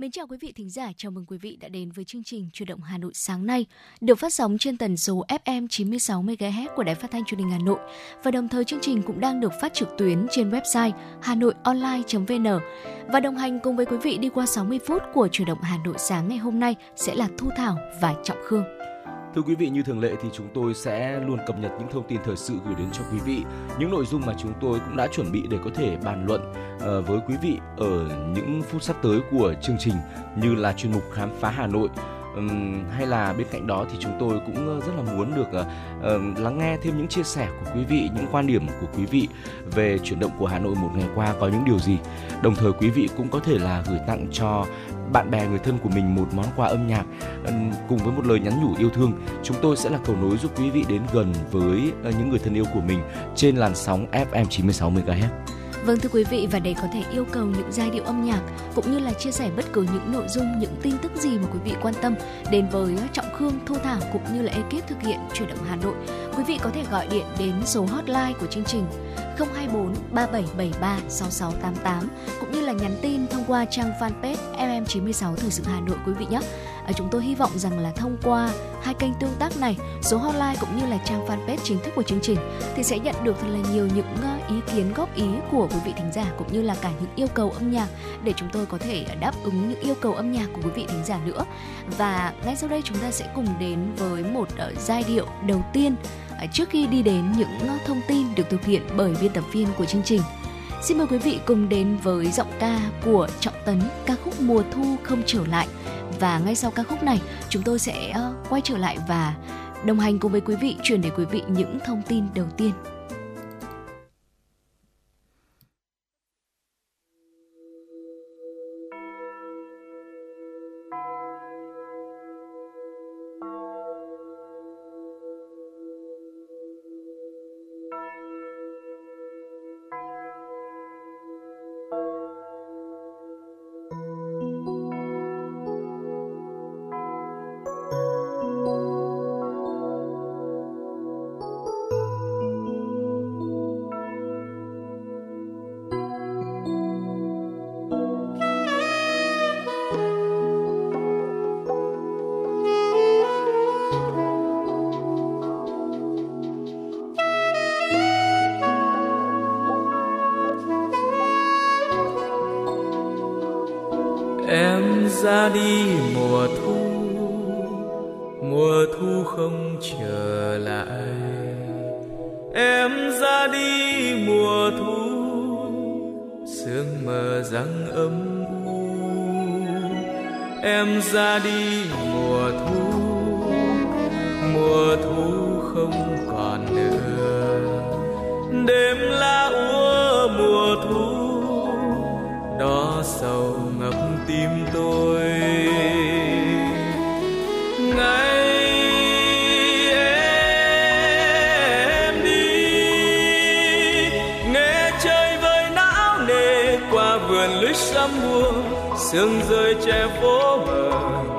Mến chào quý vị thính giả, chào mừng quý vị đã đến với chương trình Chuyển động Hà Nội sáng nay, được phát sóng trên tần số FM 96 MHz của Đài Phát thanh Truyền hình Hà Nội và đồng thời chương trình cũng đang được phát trực tuyến trên website hanoionline.vn. Và đồng hành cùng với quý vị đi qua 60 phút của Chuyển động Hà Nội sáng ngày hôm nay sẽ là Thu Thảo và Trọng Khương. Thưa quý vị, như thường lệ thì chúng tôi sẽ luôn cập nhật những thông tin thời sự gửi đến cho quý vị, những nội dung mà chúng tôi cũng đã chuẩn bị để có thể bàn luận ờ, với quý vị ở những phút sắp tới của chương trình như là chuyên mục khám phá Hà Nội, um, hay là bên cạnh đó thì chúng tôi cũng rất là muốn được uh, lắng nghe thêm những chia sẻ của quý vị, những quan điểm của quý vị về chuyển động của Hà Nội một ngày qua có những điều gì. Đồng thời quý vị cũng có thể là gửi tặng cho bạn bè người thân của mình một món quà âm nhạc cùng với một lời nhắn nhủ yêu thương chúng tôi sẽ là cầu nối giúp quý vị đến gần với ờ, những người thân yêu của mình trên làn sóng FM 96 MHz. Vâng thưa quý vị và để có thể yêu cầu những giai điệu âm nhạc cũng như là chia sẻ bất cứ những nội dung, những tin tức gì mà quý vị quan tâm đến với Trọng Khương, Thu Thảo cũng như là ekip thực hiện chuyển động Hà Nội, quý vị có thể gọi điện đến số hotline của chương trình 024 3773 6688 cũng như là nhắn tin thông qua trang fanpage FM96 Thời sự Hà Nội quý vị nhé. Chúng tôi hy vọng rằng là thông qua hai kênh tương tác này, số hotline cũng như là trang fanpage chính thức của chương trình thì sẽ nhận được thật là nhiều những ờ, ý kiến góp ý của quý vị thính giả cũng như là cả những yêu cầu âm nhạc để chúng tôi có thể đáp ứng những yêu cầu âm nhạc của quý vị thính giả nữa. Và ngay sau đây chúng ta sẽ cùng đến với một ờ, giai điệu đầu tiên ờ, trước khi đi đến những thông tin được thực hiện bởi biên tập viên của chương trình. Xin mời quý vị cùng đến với giọng ca của Trọng Tấn ca khúc Mùa thu không trở lại và ngay sau ca khúc này, chúng tôi sẽ ờ, quay trở lại và đồng hành cùng với quý vị, truyền đến quý vị những thông tin đầu tiên. lưới xa mùa sương rơi che phố mờ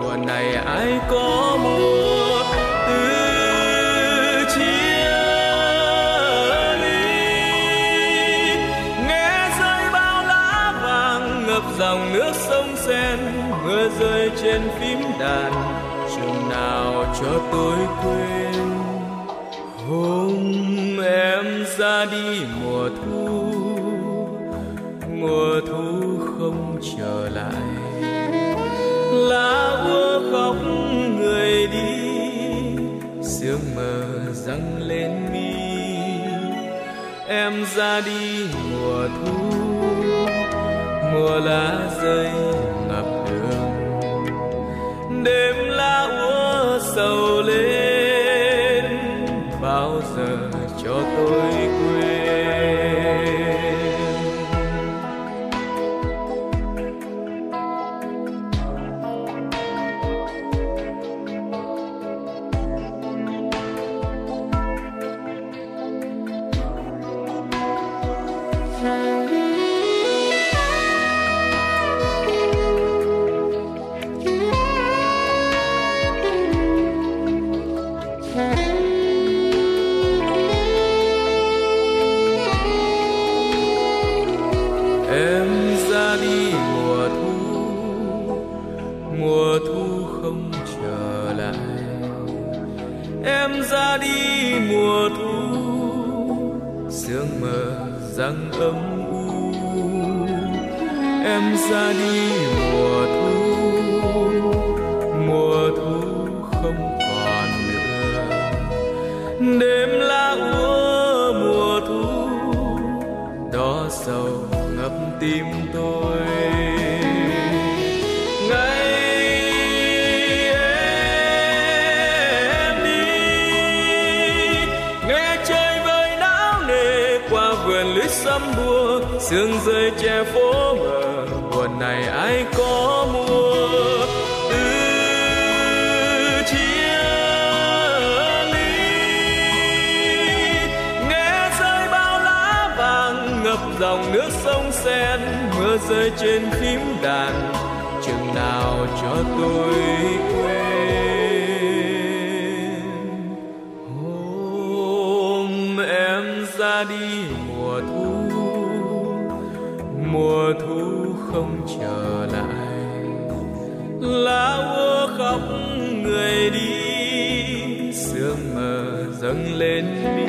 mùa này ai có mua từ chia ly? Nghe rơi bao lá vàng, ngập dòng nước sông sen. Mưa rơi trên phím đàn, chừng nào cho tôi quên. Hôm em ra đi mùa thu mùa thu trở lại. Lá úa khóc, người đi, sương mờ dâng lên mi. Em ra đi mùa thu, mùa lá rơi ngập đường. Đêm lá úa sầu lên ra đi mùa thu mùa thu không còn nữa. Đêm lá úa mùa thu đó sầu ngập tim tôi. Mưa rơi trên phím đàn, chừng nào cho tôi quên. Hôm em ra đi mùa thu mùa thu không trở lại. Lá úa khóc người đi, sương mờ dâng lên mi.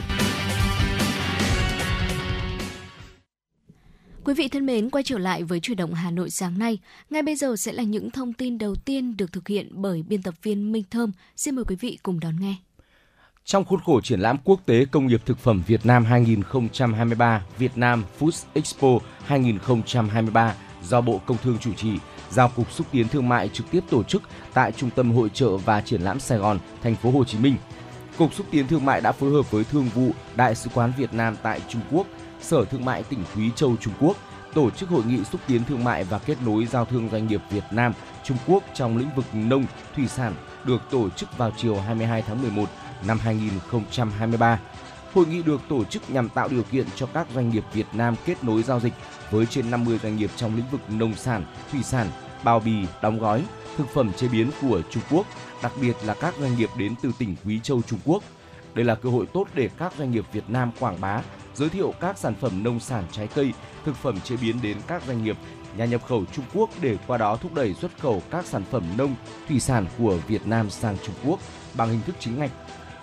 Quý vị thân mến, quay trở lại với chuyển động Hà Nội sáng nay. Ngay bây giờ sẽ là những thông tin đầu tiên được thực hiện bởi biên tập viên Minh Thơm. Xin mời quý vị cùng đón nghe. Trong khuôn khổ triển lãm quốc tế công nghiệp thực phẩm Việt Nam 2023 Việt Nam Food Expo 2023 do Bộ Công Thương chủ trì, Giao cục xúc tiến thương mại trực tiếp tổ chức tại Trung tâm Hội trợ và Triển lãm Sài Gòn, thành phố Hồ Chí Minh. Cục xúc tiến thương mại đã phối hợp với Thương vụ Đại sứ quán Việt Nam tại Trung Quốc, Sở Thương mại tỉnh Quý Châu Trung Quốc tổ chức hội nghị xúc tiến thương mại và kết nối giao thương doanh nghiệp Việt Nam Trung Quốc trong lĩnh vực nông thủy sản được tổ chức vào chiều 22 tháng 11 năm 2023. Hội nghị được tổ chức nhằm tạo điều kiện cho các doanh nghiệp Việt Nam kết nối giao dịch với trên 50 doanh nghiệp trong lĩnh vực nông sản, thủy sản, bao bì, đóng gói, thực phẩm chế biến của Trung Quốc, đặc biệt là các doanh nghiệp đến từ tỉnh Quý Châu Trung Quốc. Đây là cơ hội tốt để các doanh nghiệp Việt Nam quảng bá, giới thiệu các sản phẩm nông sản trái cây, thực phẩm chế biến đến các doanh nghiệp nhà nhập khẩu Trung Quốc để qua đó thúc đẩy xuất khẩu các sản phẩm nông, thủy sản của Việt Nam sang Trung Quốc bằng hình thức chính ngạch.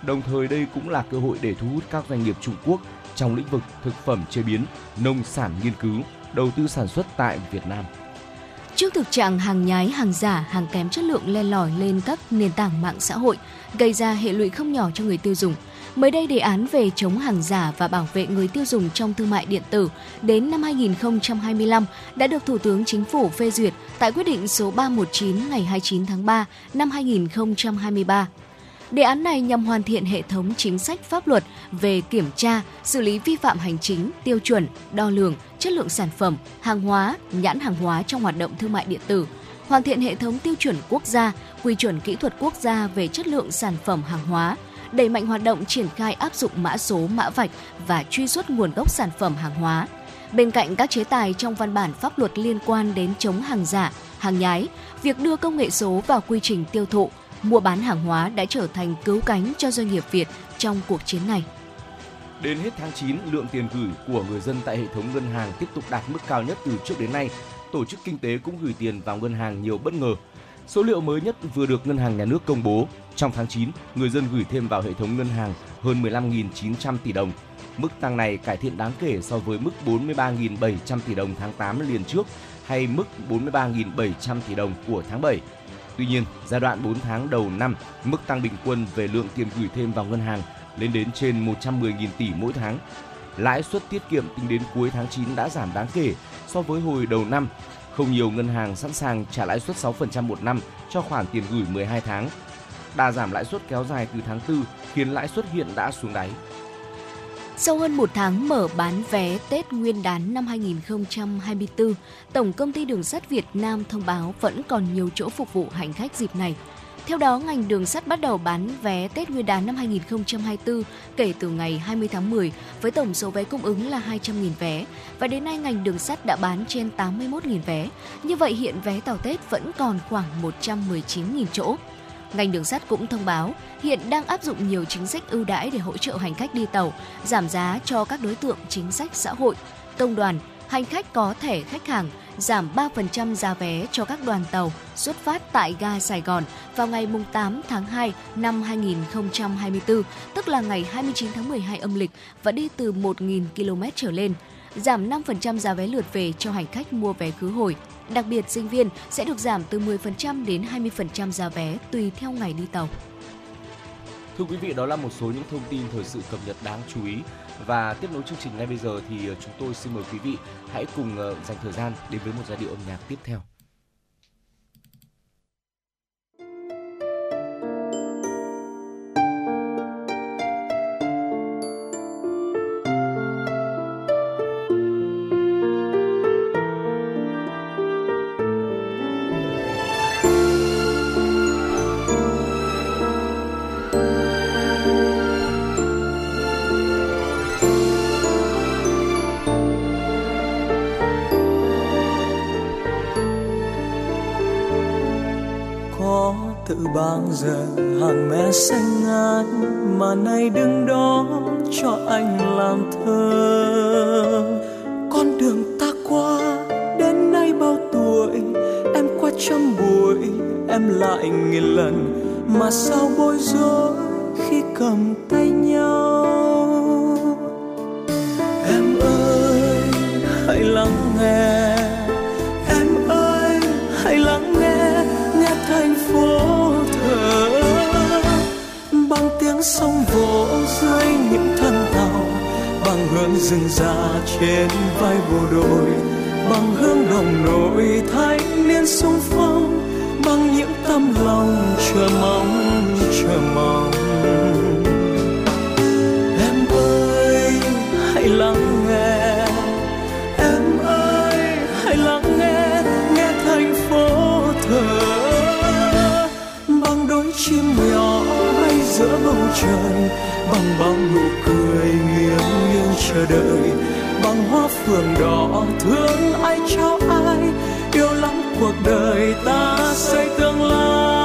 Đồng thời đây cũng là cơ hội để thu hút các doanh nghiệp Trung Quốc trong lĩnh vực thực phẩm chế biến, nông sản nghiên cứu, đầu tư sản xuất tại Việt Nam. Trước thực trạng hàng nhái, hàng giả, hàng kém chất lượng len lỏi lên các nền tảng mạng xã hội, gây ra hệ lụy không nhỏ cho người tiêu dùng. Mới đây, đề án về chống hàng giả và bảo vệ người tiêu dùng trong thương mại điện tử đến năm 2025 đã được Thủ tướng Chính phủ phê duyệt tại quyết định số 319 ngày 29 tháng 3 năm 2023. Đề án này nhằm hoàn thiện hệ thống chính sách pháp luật về kiểm tra, xử lý vi phạm hành chính, tiêu chuẩn, đo lường, chất lượng sản phẩm, hàng hóa, nhãn hàng hóa trong hoạt động thương mại điện tử, hoàn thiện hệ thống tiêu chuẩn quốc gia, quy chuẩn kỹ thuật quốc gia về chất lượng sản phẩm hàng hóa, đẩy mạnh hoạt động triển khai áp dụng mã số, mã vạch và truy xuất nguồn gốc sản phẩm hàng hóa. Bên cạnh các chế tài trong văn bản pháp luật liên quan đến chống hàng giả, hàng nhái, việc đưa công nghệ số vào quy trình tiêu thụ, mua bán hàng hóa đã trở thành cứu cánh cho doanh nghiệp Việt trong cuộc chiến này. Đến hết tháng 9, lượng tiền gửi của người dân tại hệ thống ngân hàng tiếp tục đạt mức cao nhất từ trước đến nay. tổ chức kinh tế cũng gửi tiền vào ngân hàng nhiều bất ngờ. Số liệu mới nhất vừa được Ngân hàng Nhà nước công bố, trong tháng 9, người dân gửi thêm vào hệ thống ngân hàng hơn 15.900 tỷ đồng. Mức tăng này cải thiện đáng kể so với mức 43.700 tỷ đồng tháng 8 liền trước hay mức 43.700 tỷ đồng của tháng 7. Tuy nhiên, giai đoạn 4 tháng đầu năm, mức tăng bình quân về lượng tiền gửi thêm vào ngân hàng lên đến trên 110.000 tỷ mỗi tháng. Lãi suất tiết kiệm tính đến cuối tháng 9 đã giảm đáng kể so với hồi đầu năm. Không nhiều ngân hàng sẵn sàng trả lãi suất 6% một năm cho khoản tiền gửi 12 tháng. Đà giảm lãi suất kéo dài từ tháng 4 khiến lãi suất hiện đã xuống đáy. Sau hơn một tháng mở bán vé Tết Nguyên đán năm 2024, Tổng Công ty Đường sắt Việt Nam thông báo vẫn còn nhiều chỗ phục vụ hành khách dịp này. Theo đó, ngành đường sắt bắt đầu bán vé Tết Nguyên đán năm 2024 kể từ ngày 20 tháng 10 với tổng số vé cung ứng là 200.000 vé và đến nay ngành đường sắt đã bán trên 81.000 vé. Như vậy hiện vé tàu Tết vẫn còn khoảng 119.000 chỗ. Ngành đường sắt cũng thông báo hiện đang áp dụng nhiều chính sách ưu đãi để hỗ trợ hành khách đi tàu, giảm giá cho các đối tượng chính sách xã hội, công đoàn, hành khách có thẻ khách hàng, giảm 3% giá vé cho các đoàn tàu xuất phát tại ga Sài Gòn vào ngày 8 tháng 2 năm 2024, tức là ngày 29 tháng 12 âm lịch và đi từ 1.000 km trở lên. Giảm 5% giá vé lượt về cho hành khách mua vé khứ hồi. Đặc biệt, sinh viên sẽ được giảm từ 10% đến 20% giá vé tùy theo ngày đi tàu. Thưa quý vị, đó là một số những thông tin thời sự cập nhật đáng chú ý và tiếp nối chương trình ngay bây giờ thì ờ, chúng tôi xin mời quý vị hãy cùng ờ, dành thời gian đến với một giai điệu âm nhạc tiếp theo. Bao giờ, hàng mẹ xanh ngát mà nay đứng đó cho anh làm thơ. Con đường ta qua, đến nay bao tuổi? Em qua trăm buổi, em lại nghìn lần. Mà sao bối rối khi cầm tay nhau? Em ơi, hãy lắng nghe. Tiếng sông vỗ dưới những thân tàu, bằng hương rừng già trên vai bộ đội bằng hương đồng nội thanh niên sung phong, bằng những tâm lòng chờ mong chờ mong. Giữa bầu trời bằng bao nụ cười nghiêng nghiêng chờ đợi. Bằng hoa phượng đỏ thương ai, trao ai, yêu lắm cuộc đời ta xây tương lai.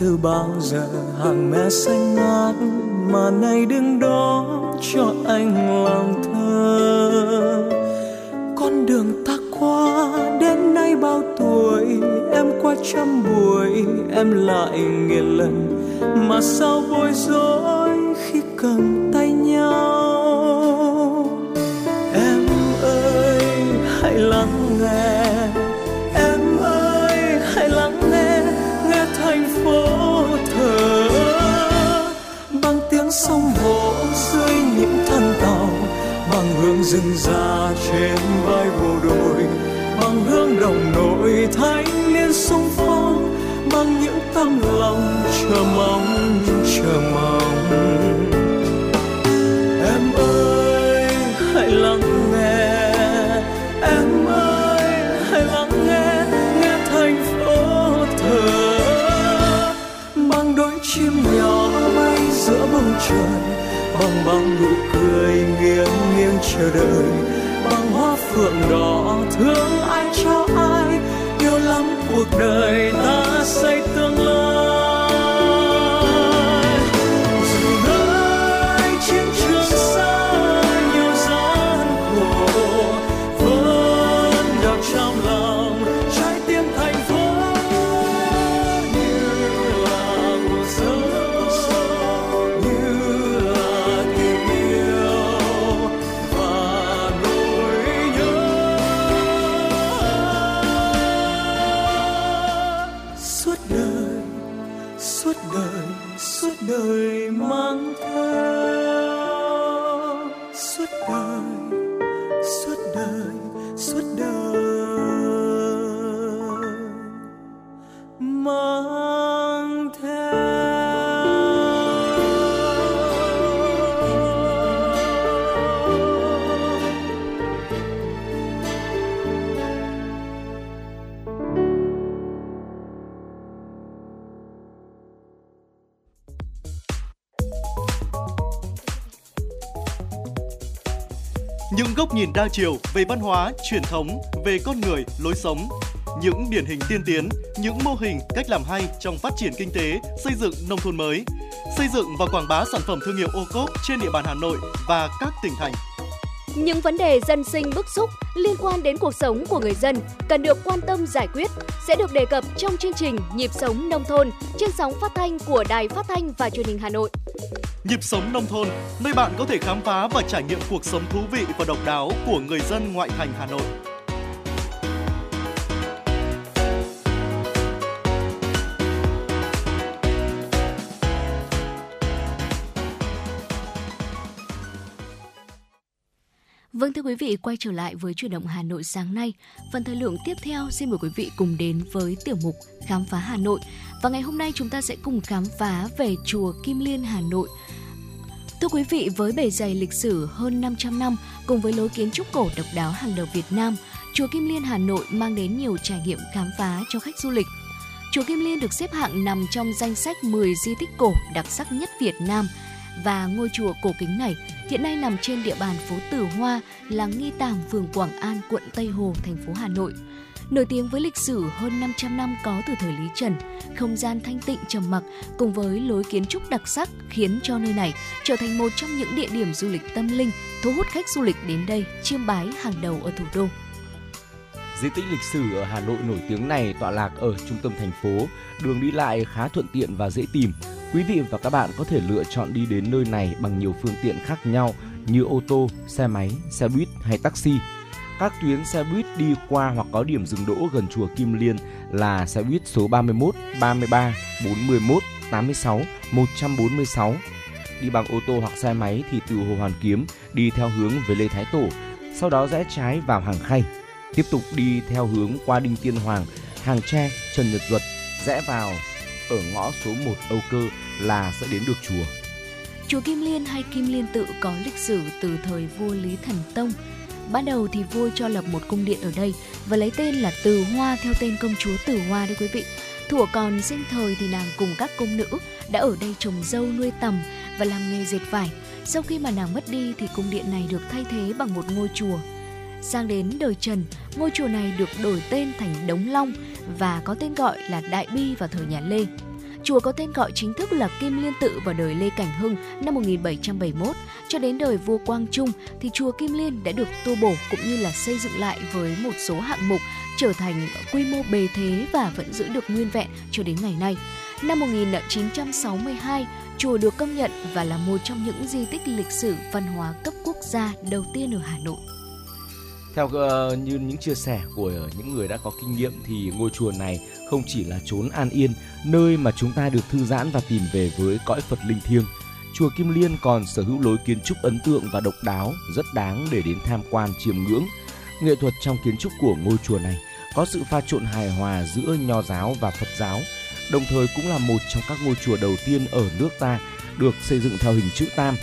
Từ bao giờ hàng mẹ xanh ngát mà nay đứng đó cho anh lòng thơ con đường ta qua, đến nay bao tuổi, em qua trăm buổi, em lại nghìn lần mà sao bối rối khi cần. Rừng già trên vai bộ đội bằng hương đồng nội thanh niên sung phong, bằng những tấm lòng chờ mong chờ mong. Em ơi, hãy lắng nghe, em ơi, hãy lắng nghe nghe thành phố thở bằng đôi chim nhỏ bay giữa bầu trời bằng bóng nụ cười nghiêng nghiêng chờ đợi. Bằng hoa phượng đỏ thương ai cho ai, yêu lắm cuộc đời ta xây tương lai. Suốt đời suốt đời mang theo. Suốt đời suốt đời suốt đời. Nhìn đa chiều về văn hóa, truyền thống, về con người, lối sống. Những điển hình tiên tiến, những mô hình, cách làm hay trong phát triển kinh tế, xây dựng nông thôn mới. Xây dựng và quảng bá sản phẩm thương hiệu ô cốp trên địa bàn Hà Nội và các tỉnh thành. Những vấn đề dân sinh bức xúc liên quan đến cuộc sống của người dân cần được quan tâm giải quyết sẽ được đề cập trong chương trình Nhịp sống nông thôn trên sóng phát thanh của Đài Phát thanh và Truyền hình Hà Nội. Nhịp sống nông thôn, nơi bạn có thể khám phá và trải nghiệm cuộc sống thú vị và độc đáo của người dân ngoại thành Hà Nội. Vâng thưa quý vị, quay trở lại với chuyển động Hà Nội sáng nay. Phần thời lượng tiếp theo xin mời quý vị cùng đến với tiểu mục Khám phá Hà Nội. Và ngày hôm nay chúng ta sẽ cùng khám phá về chùa Kim Liên Hà Nội. Thưa quý vị, với bề dày lịch sử hơn 500 năm cùng với lối kiến trúc cổ độc đáo hàng đầu Việt Nam, chùa Kim Liên Hà Nội mang đến nhiều trải nghiệm khám phá cho khách du lịch. Chùa Kim Liên được xếp hạng nằm trong danh sách 10 di tích cổ đặc sắc nhất Việt Nam và ngôi chùa cổ kính này hiện nay nằm trên địa bàn phố Tử Hoa, làng Nghi Tàm, phường Quảng An, quận Tây Hồ, thành phố Hà Nội. Nổi tiếng với lịch sử hơn 500 năm có từ thời Lý Trần, không gian thanh tịnh trầm mặc cùng với lối kiến trúc đặc sắc khiến cho nơi này trở thành một trong những địa điểm du lịch tâm linh thu hút khách du lịch đến đây chiêm bái hàng đầu ở thủ đô. Di tích lịch sử ở Hà Nội nổi tiếng này tọa lạc ở trung tâm thành phố, đường đi lại khá thuận tiện và dễ tìm. Quý vị và các bạn có thể lựa chọn đi đến nơi này bằng nhiều phương tiện khác nhau như ô tô, xe máy, xe buýt hay taxi. Các tuyến xe buýt đi qua hoặc có điểm dừng đỗ gần chùa Kim Liên là xe buýt số 31, 33, 41, 86, 146. Đi bằng ô tô hoặc xe máy thì từ Hồ Hoàn Kiếm đi theo hướng về Lê Thái Tổ, sau đó rẽ trái vào Hàng Khay. Tiếp tục đi theo hướng qua Đinh Tiên Hoàng, Hàng Tre, Trần Nhật Duật, rẽ vào ở ngõ số 1 Âu Cơ là sẽ đến được chùa. Chùa Kim Liên hay Kim Liên tự có lịch sử từ thời vua Lý Thần Tông. Ban đầu thì vua cho lập một cung điện ở đây và lấy tên là Từ Hoa theo tên công chúa Từ Hoa đấy quý vị. thủa còn sinh thời thì nàng cùng các cung nữ đã ở đây trồng dâu nuôi tầm và làm nghề dệt vải. Sau khi mà nàng mất đi thì cung điện này được thay thế bằng một ngôi chùa. Sang đến đời Trần, ngôi chùa này được đổi tên thành Đống Long và có tên gọi là Đại Bi vào thời nhà Lê. Chùa có tên gọi chính thức là Kim Liên Tự vào đời Lê Cảnh Hưng năm 1771. Cho đến đời vua Quang Trung thì chùa Kim Liên đã được tu bổ cũng như là xây dựng lại với một số hạng mục trở thành quy mô bề thế và vẫn giữ được nguyên vẹn cho đến ngày nay. Năm 1962, chùa được công nhận và là một trong những di tích lịch sử văn hóa cấp quốc gia đầu tiên ở Hà Nội. Theo uh, như những chia sẻ của những người đã có kinh nghiệm thì ngôi chùa này không chỉ là chốn an yên, nơi mà chúng ta được thư giãn và tìm về với cõi Phật linh thiêng. Chùa Kim Liên còn sở hữu lối kiến trúc ấn tượng và độc đáo, rất đáng để đến tham quan chiêm ngưỡng. Nghệ thuật trong kiến trúc của ngôi chùa này có sự pha trộn hài hòa giữa nho giáo và Phật giáo, đồng thời cũng là một trong các ngôi chùa đầu tiên ở nước ta được xây dựng theo hình chữ tam.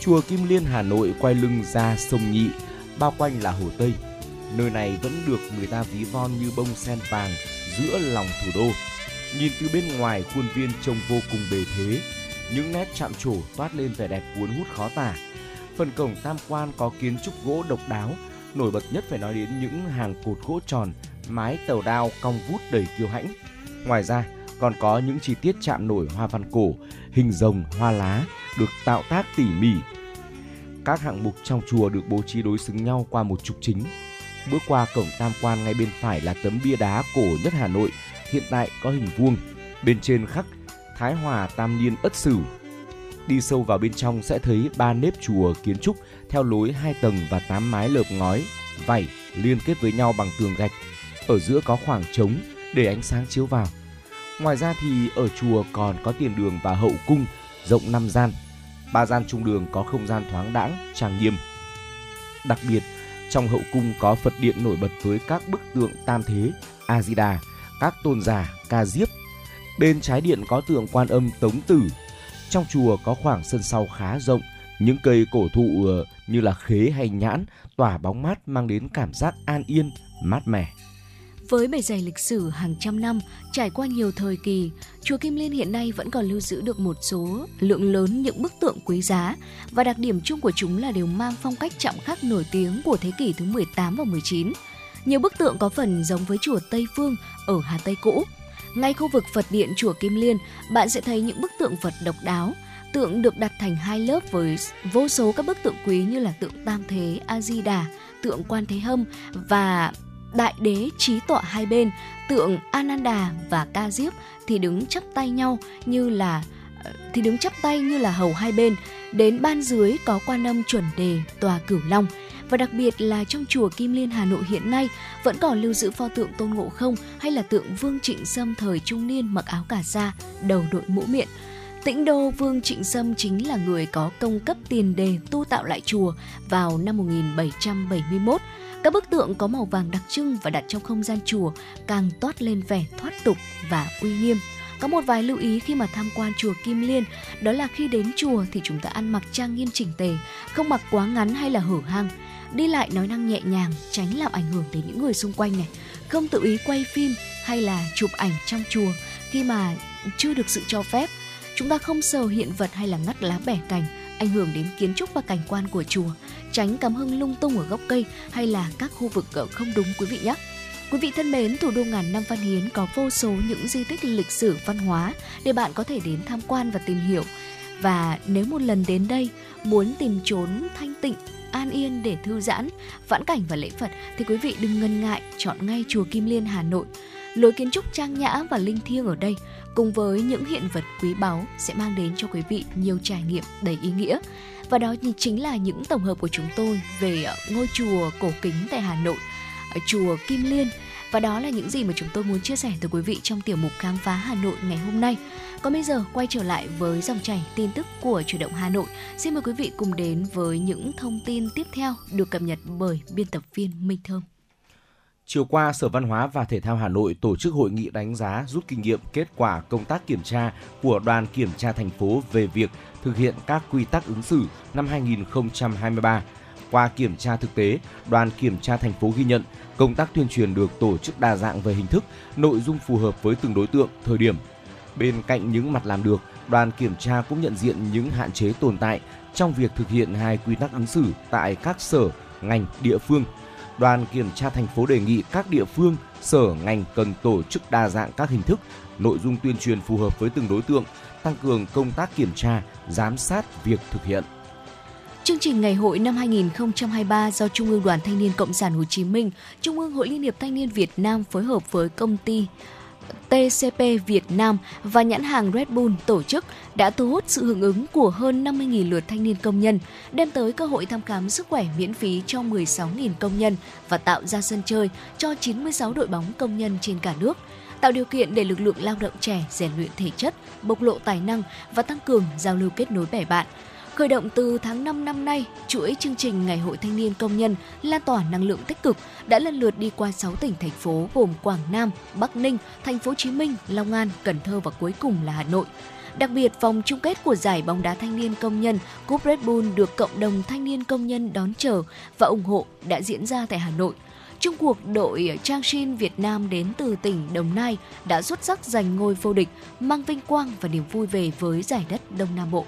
Chùa Kim Liên Hà Nội quay lưng ra sông Nhị, bao quanh là Hồ Tây. Nơi này vẫn được người ta ví von như bông sen vàng giữa lòng thủ đô. Nhìn từ bên ngoài khuôn viên trông vô cùng bề thế, những nét chạm trổ toát lên vẻ đẹp cuốn hút khó tả. Phần cổng tam quan có kiến trúc gỗ độc đáo, nổi bật nhất phải nói đến những hàng cột gỗ tròn, mái tàu đao cong vút đầy kiêu hãnh. Ngoài ra, còn có những chi tiết chạm nổi hoa văn cổ, hình rồng, hoa lá được tạo tác tỉ mỉ. Các hạng mục trong chùa được bố trí đối xứng nhau qua một trục chính. Bước qua cổng tam quan ngay bên phải là tấm bia đá cổ nhất Hà Nội, hiện tại có hình vuông. Bên trên khắc Thái Hòa Tam Niên Ất Sửu. Đi sâu vào bên trong sẽ thấy ba nếp chùa kiến trúc theo lối hai tầng và tám mái lợp ngói, vảy liên kết với nhau bằng tường gạch. Ở giữa có khoảng trống để ánh sáng chiếu vào. Ngoài ra thì ở chùa còn có tiền đường và hậu cung rộng 5 gian. Ba gian trung đường có không gian thoáng đãng, trang nghiêm. Đặc biệt, trong hậu cung có Phật điện nổi bật với các bức tượng tam thế, A Di Đà, các tôn giả, ca diếp. Bên trái điện có tượng Quan Âm Tống Tử. Trong chùa có khoảng sân sau khá rộng, những cây cổ thụ ờ, như là khế hay nhãn tỏa bóng mát mang đến cảm giác an yên, mát mẻ. Với bề dày lịch sử hàng trăm năm, trải qua nhiều thời kỳ, chùa Kim Liên hiện nay vẫn còn lưu giữ được một số lượng lớn những bức tượng quý giá và đặc điểm chung của chúng là đều mang phong cách chạm khắc nổi tiếng của thế kỷ thứ 18 và 19. Nhiều bức tượng có phần giống với chùa Tây Phương ở Hà Tây cũ. Ngay khu vực Phật điện chùa Kim Liên, bạn sẽ thấy những bức tượng Phật độc đáo, tượng được đặt thành hai lớp với vô số các bức tượng quý như là tượng Tam Thế, A Di Đà, tượng Quan Thế Hâm và đại đế trí tọa hai bên, tượng Ananda và Ca Diếp thì đứng chắp tay nhau như là ờ, thì đứng chắp tay như là hầu hai bên. Đến ban dưới có quan âm chuẩn đề tòa cửu long và đặc biệt là trong chùa Kim Liên Hà Nội hiện nay vẫn còn lưu giữ pho tượng Tôn Ngộ Không hay là tượng Vương Trịnh Sâm thời trung niên mặc áo cà sa, đầu đội mũ miệng. Tĩnh đô Vương Trịnh Sâm chính là người có công cấp tiền đề tu tạo lại chùa vào năm 1771 các bức tượng có màu vàng đặc trưng và đặt trong không gian chùa càng toát lên vẻ thoát tục và uy nghiêm. Có một vài lưu ý khi mà tham quan chùa Kim Liên, đó là khi đến chùa thì chúng ta ăn mặc trang nghiêm chỉnh tề, không mặc quá ngắn hay là hở hang. Đi lại nói năng nhẹ nhàng, tránh làm ảnh hưởng đến những người xung quanh này. Không tự ý quay phim hay là chụp ảnh trong chùa khi mà chưa được sự cho phép. Chúng ta không sờ hiện vật hay là ngắt lá bẻ cành, ảnh hưởng đến kiến trúc và cảnh quan của chùa tránh cắm hưng lung tung ở gốc cây hay là các khu vực không đúng quý vị nhé. Quý vị thân mến, thủ đô ngàn năm văn hiến có vô số những di tích lịch sử văn hóa để bạn có thể đến tham quan và tìm hiểu. Và nếu một lần đến đây muốn tìm trốn thanh tịnh, an yên để thư giãn, vãn cảnh và lễ Phật thì quý vị đừng ngần ngại chọn ngay chùa Kim Liên Hà Nội. Lối kiến trúc trang nhã và linh thiêng ở đây cùng với những hiện vật quý báu sẽ mang đến cho quý vị nhiều trải nghiệm đầy ý nghĩa. Và đó chính là những tổng hợp của chúng tôi về ờ, ngôi chùa cổ kính tại Hà Nội, ờ, chùa Kim Liên. Và đó là những gì mà chúng tôi muốn chia sẻ tới quý vị trong tiểu mục khám phá Hà Nội ngày hôm nay. Còn bây giờ quay trở lại với dòng chảy tin tức của chủ động Hà Nội. Xin mời quý vị cùng đến với những thông tin tiếp theo được cập nhật bởi biên tập viên Minh Thơm. Chiều qua, Sở Văn hóa và Thể thao Hà Nội tổ chức hội nghị đánh giá rút kinh nghiệm kết quả công tác kiểm tra của đoàn kiểm tra thành phố về việc thực hiện các quy tắc ứng xử năm 2023. Qua kiểm tra thực tế, đoàn kiểm tra thành phố ghi nhận công tác tuyên truyền được tổ chức đa dạng về hình thức, nội dung phù hợp với từng đối tượng, thời điểm. Bên cạnh những mặt làm được, đoàn kiểm tra cũng nhận diện những hạn chế tồn tại trong việc thực hiện hai quy tắc ứng xử tại các sở, ngành, địa phương. Đoàn kiểm tra thành phố đề nghị các địa phương, sở, ngành cần tổ chức đa dạng các hình thức, nội dung tuyên truyền phù hợp với từng đối tượng, tăng cường công tác kiểm tra, giám sát việc thực hiện. Chương trình Ngày hội năm 2023 do Trung ương Đoàn Thanh niên Cộng sản Hồ Chí Minh, Trung ương Hội Liên hiệp Thanh niên Việt Nam phối hợp với công ty TCP Việt Nam và nhãn hàng Red Bull tổ chức đã thu hút sự hưởng ứng của hơn 50.000 lượt thanh niên công nhân, đem tới cơ hội thăm khám sức khỏe miễn phí cho 16.000 công nhân và tạo ra sân chơi cho 96 đội bóng công nhân trên cả nước tạo điều kiện để lực lượng lao động trẻ rèn luyện thể chất, bộc lộ tài năng và tăng cường giao lưu kết nối bè bạn. Khởi động từ tháng 5 năm nay, chuỗi chương trình Ngày hội Thanh niên Công nhân lan tỏa năng lượng tích cực đã lần lượt đi qua 6 tỉnh thành phố gồm Quảng Nam, Bắc Ninh, Thành phố Hồ Chí Minh, Long An, Cần Thơ và cuối cùng là Hà Nội. Đặc biệt, vòng chung kết của giải bóng đá thanh niên công nhân Cup Red Bull được cộng đồng thanh niên công nhân đón chờ và ủng hộ đã diễn ra tại Hà Nội. Trung cuộc đội Trang Shin Việt Nam đến từ tỉnh Đồng Nai đã xuất sắc giành ngôi vô địch, mang vinh quang và niềm vui về với giải đất Đông Nam Bộ.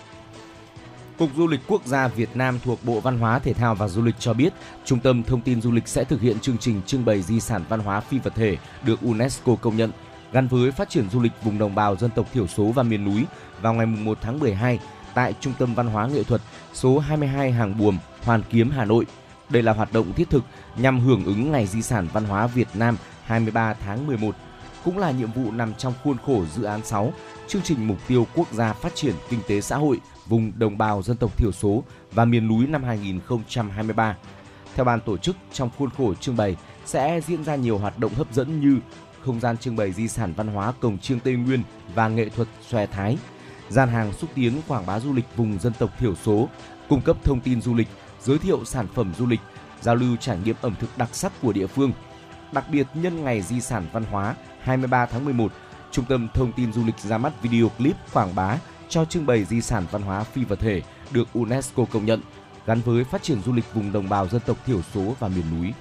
Cục Du lịch Quốc gia Việt Nam thuộc Bộ Văn hóa, Thể thao và Du lịch cho biết, Trung tâm Thông tin Du lịch sẽ thực hiện chương trình trưng bày di sản văn hóa phi vật thể được UNESCO công nhận gắn với phát triển du lịch vùng đồng bào dân tộc thiểu số và miền núi vào ngày 1 tháng 12 tại Trung tâm Văn hóa Nghệ thuật số 22 Hàng Buồm, Hoàn Kiếm, Hà Nội. Đây là hoạt động thiết thực nhằm hưởng ứng Ngày Di sản Văn hóa Việt Nam 23 tháng 11, cũng là nhiệm vụ nằm trong khuôn khổ dự án 6, chương trình mục tiêu quốc gia phát triển kinh tế xã hội vùng đồng bào dân tộc thiểu số và miền núi năm 2023. Theo ban tổ chức, trong khuôn khổ trưng bày sẽ diễn ra nhiều hoạt động hấp dẫn như không gian trưng bày di sản văn hóa cổng chiêng Tây Nguyên và nghệ thuật xòe Thái, gian hàng xúc tiến quảng bá du lịch vùng dân tộc thiểu số, cung cấp thông tin du lịch, giới thiệu sản phẩm du lịch, giao lưu trải nghiệm ẩm thực đặc sắc của địa phương. Đặc biệt nhân ngày di sản văn hóa 23 tháng 11, Trung tâm Thông tin Du lịch ra mắt video clip quảng bá cho trưng bày di sản văn hóa phi vật thể được UNESCO công nhận, gắn với phát triển du lịch vùng đồng bào dân tộc thiểu số và miền núi.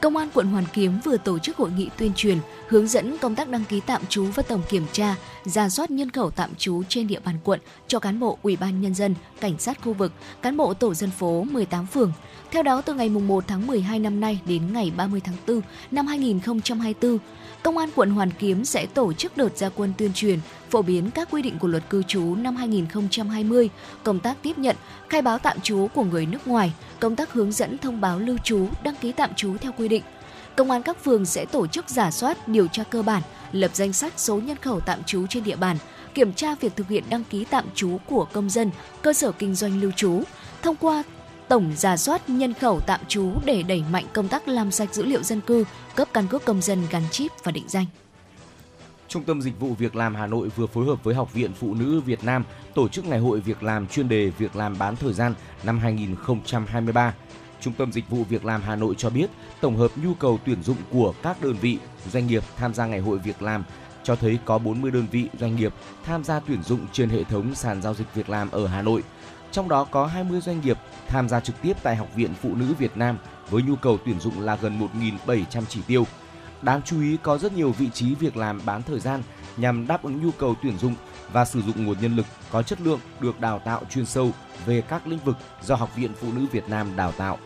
Công an quận Hoàn Kiếm vừa tổ chức hội nghị tuyên truyền, hướng dẫn công tác đăng ký tạm trú và tổng kiểm tra, ra soát nhân khẩu tạm trú trên địa bàn quận cho cán bộ Ủy ban nhân dân, cảnh sát khu vực, cán bộ tổ dân phố 18 phường. Theo đó, từ ngày 1 tháng 12 năm nay đến ngày 30 tháng 4 năm 2024, Công an quận Hoàn Kiếm sẽ tổ chức đợt gia quân tuyên truyền, phổ biến các quy định của luật cư trú năm 2020, công tác tiếp nhận, khai báo tạm trú của người nước ngoài, công tác hướng dẫn thông báo lưu trú, đăng ký tạm trú theo quy định. Công an các phường sẽ tổ chức giả soát, điều tra cơ bản, lập danh sách số nhân khẩu tạm trú trên địa bàn, kiểm tra việc thực hiện đăng ký tạm trú của công dân, cơ sở kinh doanh lưu trú, thông qua tổng giả soát nhân khẩu tạm trú để đẩy mạnh công tác làm sạch dữ liệu dân cư, cấp căn cước công dân gắn chip và định danh. Trung tâm Dịch vụ Việc làm Hà Nội vừa phối hợp với Học viện Phụ nữ Việt Nam tổ chức Ngày hội Việc làm chuyên đề Việc làm bán thời gian năm 2023. Trung tâm Dịch vụ Việc làm Hà Nội cho biết, tổng hợp nhu cầu tuyển dụng của các đơn vị, doanh nghiệp tham gia Ngày hội Việc làm cho thấy có 40 đơn vị doanh nghiệp tham gia tuyển dụng trên hệ thống sàn giao dịch việc làm ở Hà Nội – trong đó có 20 doanh nghiệp tham gia trực tiếp tại Học viện Phụ nữ Việt Nam với nhu cầu tuyển dụng là gần 1.700 chỉ tiêu. Đáng chú ý có rất nhiều vị trí việc làm bán thời gian nhằm đáp ứng nhu cầu tuyển dụng và sử dụng nguồn nhân lực có chất lượng được đào tạo chuyên sâu về các lĩnh vực do Học viện Phụ nữ Việt Nam đào tạo.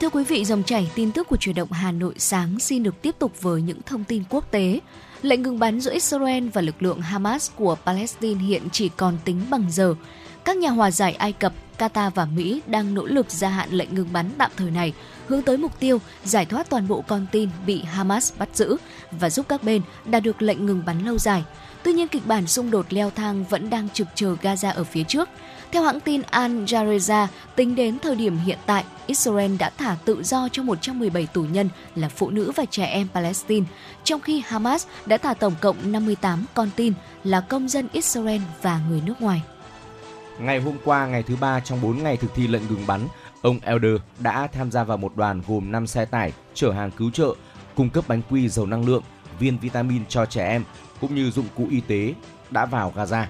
Thưa quý vị, dòng chảy tin tức của truyền động Hà Nội sáng xin được tiếp tục với những thông tin quốc tế. Lệnh ngừng bắn giữa Israel và lực lượng Hamas của Palestine hiện chỉ còn tính bằng giờ các nhà hòa giải Ai Cập, Qatar và Mỹ đang nỗ lực gia hạn lệnh ngừng bắn tạm thời này, hướng tới mục tiêu giải thoát toàn bộ con tin bị Hamas bắt giữ và giúp các bên đạt được lệnh ngừng bắn lâu dài. Tuy nhiên, kịch bản xung đột leo thang vẫn đang trực chờ Gaza ở phía trước. Theo hãng tin Al Jazeera, tính đến thời điểm hiện tại, Israel đã thả tự do cho 117 tù nhân là phụ nữ và trẻ em Palestine, trong khi Hamas đã thả tổng cộng 58 con tin là công dân Israel và người nước ngoài. Ngày hôm qua, ngày thứ ba trong 4 ngày thực thi lệnh ngừng bắn, ông Elder đã tham gia vào một đoàn gồm 5 xe tải chở hàng cứu trợ, cung cấp bánh quy dầu năng lượng, viên vitamin cho trẻ em cũng như dụng cụ y tế đã vào Gaza.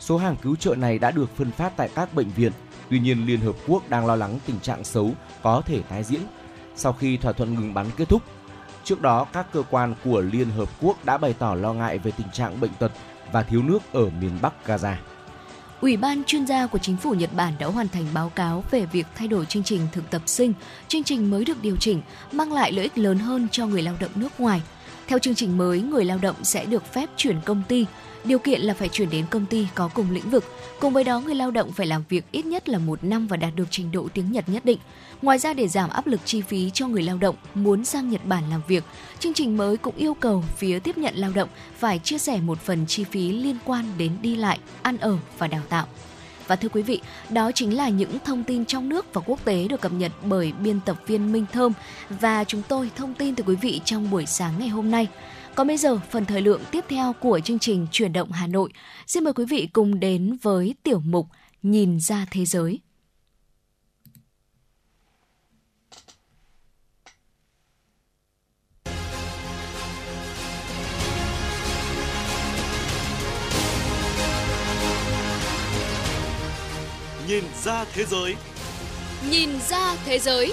Số hàng cứu trợ này đã được phân phát tại các bệnh viện. Tuy nhiên, Liên Hợp Quốc đang lo lắng tình trạng xấu có thể tái diễn sau khi thỏa thuận ngừng bắn kết thúc. Trước đó, các cơ quan của Liên Hợp Quốc đã bày tỏ lo ngại về tình trạng bệnh tật và thiếu nước ở miền Bắc Gaza. Ủy ban chuyên gia của chính phủ Nhật Bản đã hoàn thành báo cáo về việc thay đổi chương trình thực tập sinh. Chương trình mới được điều chỉnh, mang lại lợi ích lớn hơn cho người lao động nước ngoài. Theo chương trình mới, người lao động sẽ được phép chuyển công ty. Điều kiện là phải chuyển đến công ty có cùng lĩnh vực. Cùng với đó, người lao động phải làm việc ít nhất là một năm và đạt được trình độ tiếng Nhật nhất định. Ngoài ra để giảm áp lực chi phí cho người lao động muốn sang Nhật Bản làm việc, chương trình mới cũng yêu cầu phía tiếp nhận lao động phải chia sẻ một phần chi phí liên quan đến đi lại, ăn ở và đào tạo. Và thưa quý vị, đó chính là những thông tin trong nước và quốc tế được cập nhật bởi biên tập viên Minh Thơm và chúng tôi thông tin từ quý vị trong buổi sáng ngày hôm nay. Còn bây giờ, phần thời lượng tiếp theo của chương trình Chuyển động Hà Nội. Xin mời quý vị cùng đến với tiểu mục Nhìn ra thế giới. Nhìn ra thế giới. Nhìn ra thế giới.